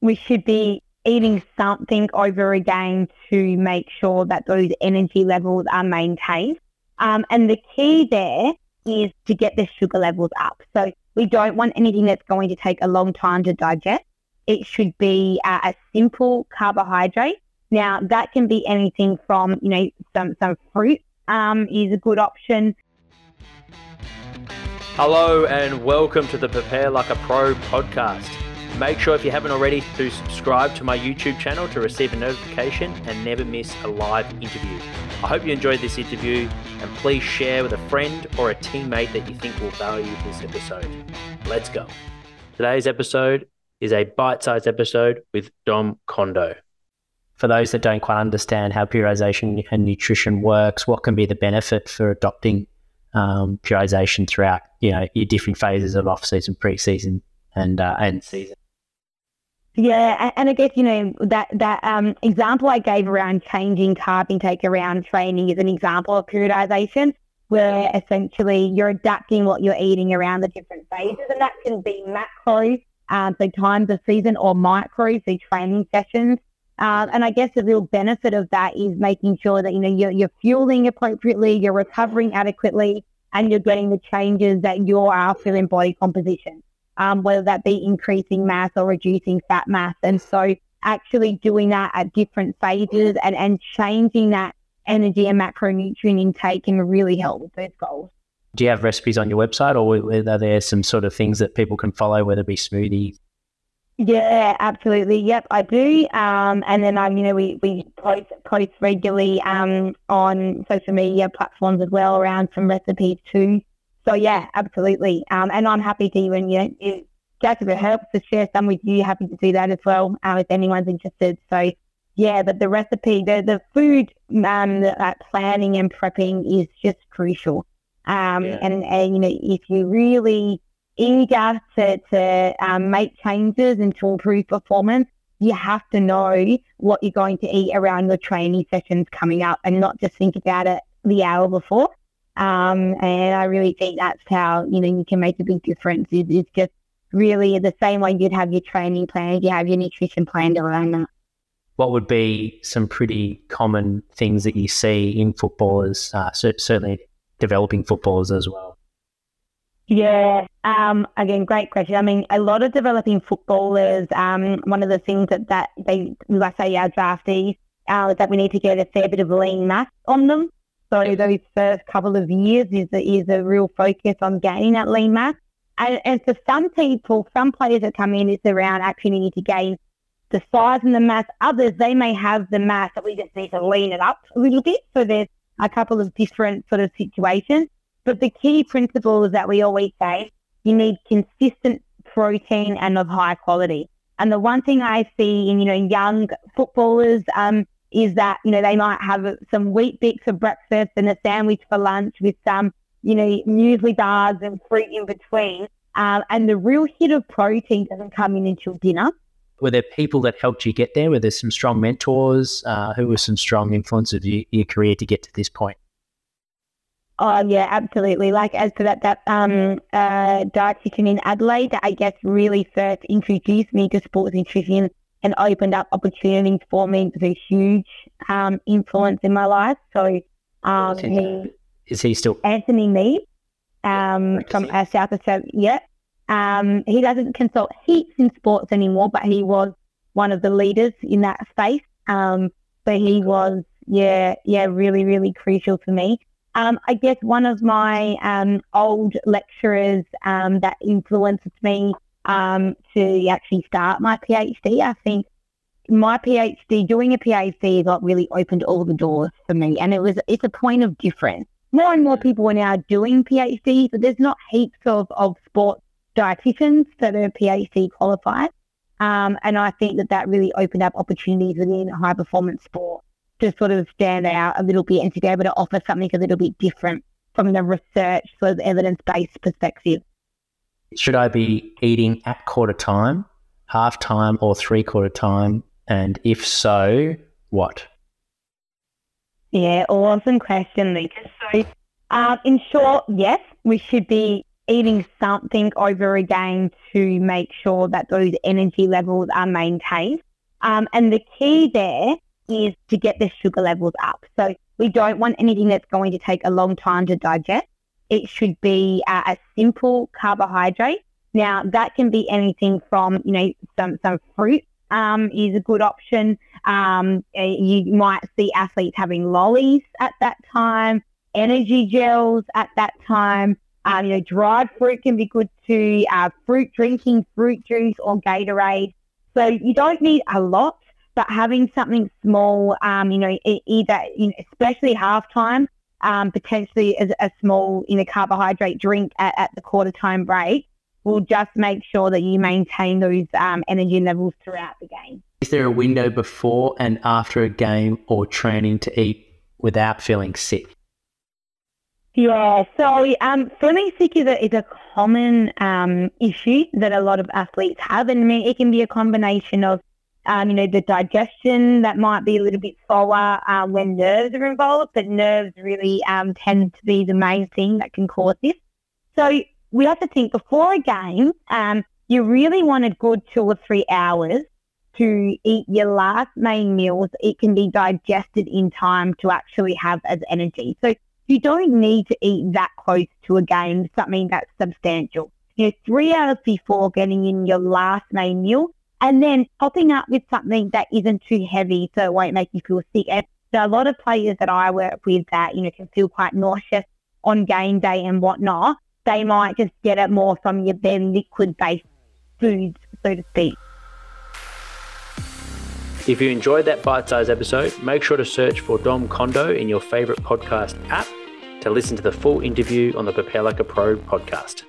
we should be eating something over again to make sure that those energy levels are maintained. Um, and the key there is to get the sugar levels up. So we don't want anything that's going to take a long time to digest. It should be uh, a simple carbohydrate. Now that can be anything from, you know, some, some fruit um, is a good option. Hello and welcome to the Prepare Like a Pro podcast. Make sure if you haven't already to subscribe to my YouTube channel to receive a notification and never miss a live interview. I hope you enjoyed this interview and please share with a friend or a teammate that you think will value this episode. Let's go. Today's episode is a bite-sized episode with Dom Condo. For those that don't quite understand how periodization and nutrition works, what can be the benefit for adopting um, throughout you know your different phases of off-season, pre-season, and uh, and season? Yeah, and I guess you know that that um, example I gave around changing carb intake around training is an example of periodization, where essentially you're adapting what you're eating around the different phases, and that can be macros, um, so times of season, or micros, so training sessions. Um, and I guess the real benefit of that is making sure that you know you're, you're fueling appropriately, you're recovering adequately, and you're getting the changes that you're after in body composition um, whether that be increasing mass or reducing fat mass. And so actually doing that at different phases and, and changing that energy and macronutrient intake can really help with those goals. Do you have recipes on your website or are there some sort of things that people can follow, whether it be smoothies? Yeah, absolutely. Yep, I do. Um, and then um, you know, we, we post post regularly um on social media platforms as well around some recipes too. So yeah, absolutely. Um, and I'm happy to even, you know, if, just if it helps to share some with you, happy to do that as well uh, if anyone's interested. So yeah, but the recipe, the, the food um, the, uh, planning and prepping is just crucial. Um, yeah. and, and, you know, if you really eager to, to um, make changes and to improve performance, you have to know what you're going to eat around the training sessions coming up and not just think about it the hour before. Um, and I really think that's how, you know, you can make a big difference. It, it's just really the same way you'd have your training plan, you have your nutrition plan around that. What would be some pretty common things that you see in footballers, uh, certainly developing footballers as well? Yeah, um, again, great question. I mean, a lot of developing footballers, um, one of the things that, that they, let's say our draftees, uh, is that we need to get a fair bit of lean mass on them. So those first couple of years is a, is a real focus on gaining that lean mass. And, and for some people, some players that come in, it's around actually need to gain the size and the mass. Others, they may have the mass that we just need to lean it up a little bit. So there's a couple of different sort of situations. But the key principle is that we always say you need consistent protein and of high quality. And the one thing I see in, you know, young footballers, um, is that, you know, they might have some Weet-Bix for breakfast and a sandwich for lunch with some, you know, muesli bars and fruit in between. Um, and the real hit of protein doesn't come in until dinner. Were there people that helped you get there? Were there some strong mentors? Uh, who were some strong influences of your, your career to get to this point? Oh yeah, absolutely. Like as to that, that um, uh, dietitian in Adelaide, that I guess really first introduced me to sports nutrition and opened up opportunities for me. It was a huge um, influence in my life. So um, he is he still Anthony Mead um, from uh, South Australia. Yeah, um, he doesn't consult heaps in sports anymore, but he was one of the leaders in that space. Um, so he was yeah yeah really really crucial for me. Um, I guess one of my um, old lecturers um, that influenced me um, to actually start my PhD. I think my PhD, doing a PhD, got really opened all the doors for me, and it was it's a point of difference. More and more people are now doing PhDs, but there's not heaps of of sports dietitians that are PhD qualified. Um, and I think that that really opened up opportunities within high performance sport to sort of stand out a little bit and to be able to offer something a little bit different from the research sort of evidence based perspective. Should I be eating at quarter time, half time, or three quarter time? And if so, what? Yeah, awesome question, Lucas. So, uh, in short, yes, we should be eating something over a game to make sure that those energy levels are maintained. Um, and the key there is to get the sugar levels up. So we don't want anything that's going to take a long time to digest. It should be uh, a simple carbohydrate. Now that can be anything from, you know, some, some fruit um, is a good option. Um, eh, you might see athletes having lollies at that time, energy gels at that time. Um, you know, dried fruit can be good too. Uh, fruit drinking, fruit juice or Gatorade. So you don't need a lot, but having something small, um, you know, either, you know, especially halftime, um, potentially as a small, you know, carbohydrate drink at, at the quarter time break will just make sure that you maintain those um, energy levels throughout the game. Is there a window before and after a game or training to eat without feeling sick? Yeah, so um, feeling sick is a, is a common um, issue that a lot of athletes have, and it can be a combination of, um, you know, the digestion that might be a little bit slower uh, when nerves are involved, but nerves really um, tend to be the main thing that can cause this. So we have to think before a game, um, you really want a good two or three hours to eat your last main meals. It can be digested in time to actually have as energy. So you don't need to eat that close to a game, something that's substantial. You know, three hours before getting in your last main meal and then topping up with something that isn't too heavy so it won't make you feel sick. And so a lot of players that I work with that, you know, can feel quite nauseous on game day and whatnot they might just get it more from your their liquid based foods, so to speak. If you enjoyed that bite sized episode, make sure to search for Dom Condo in your favourite podcast app to listen to the full interview on the Prepare Like a Pro podcast.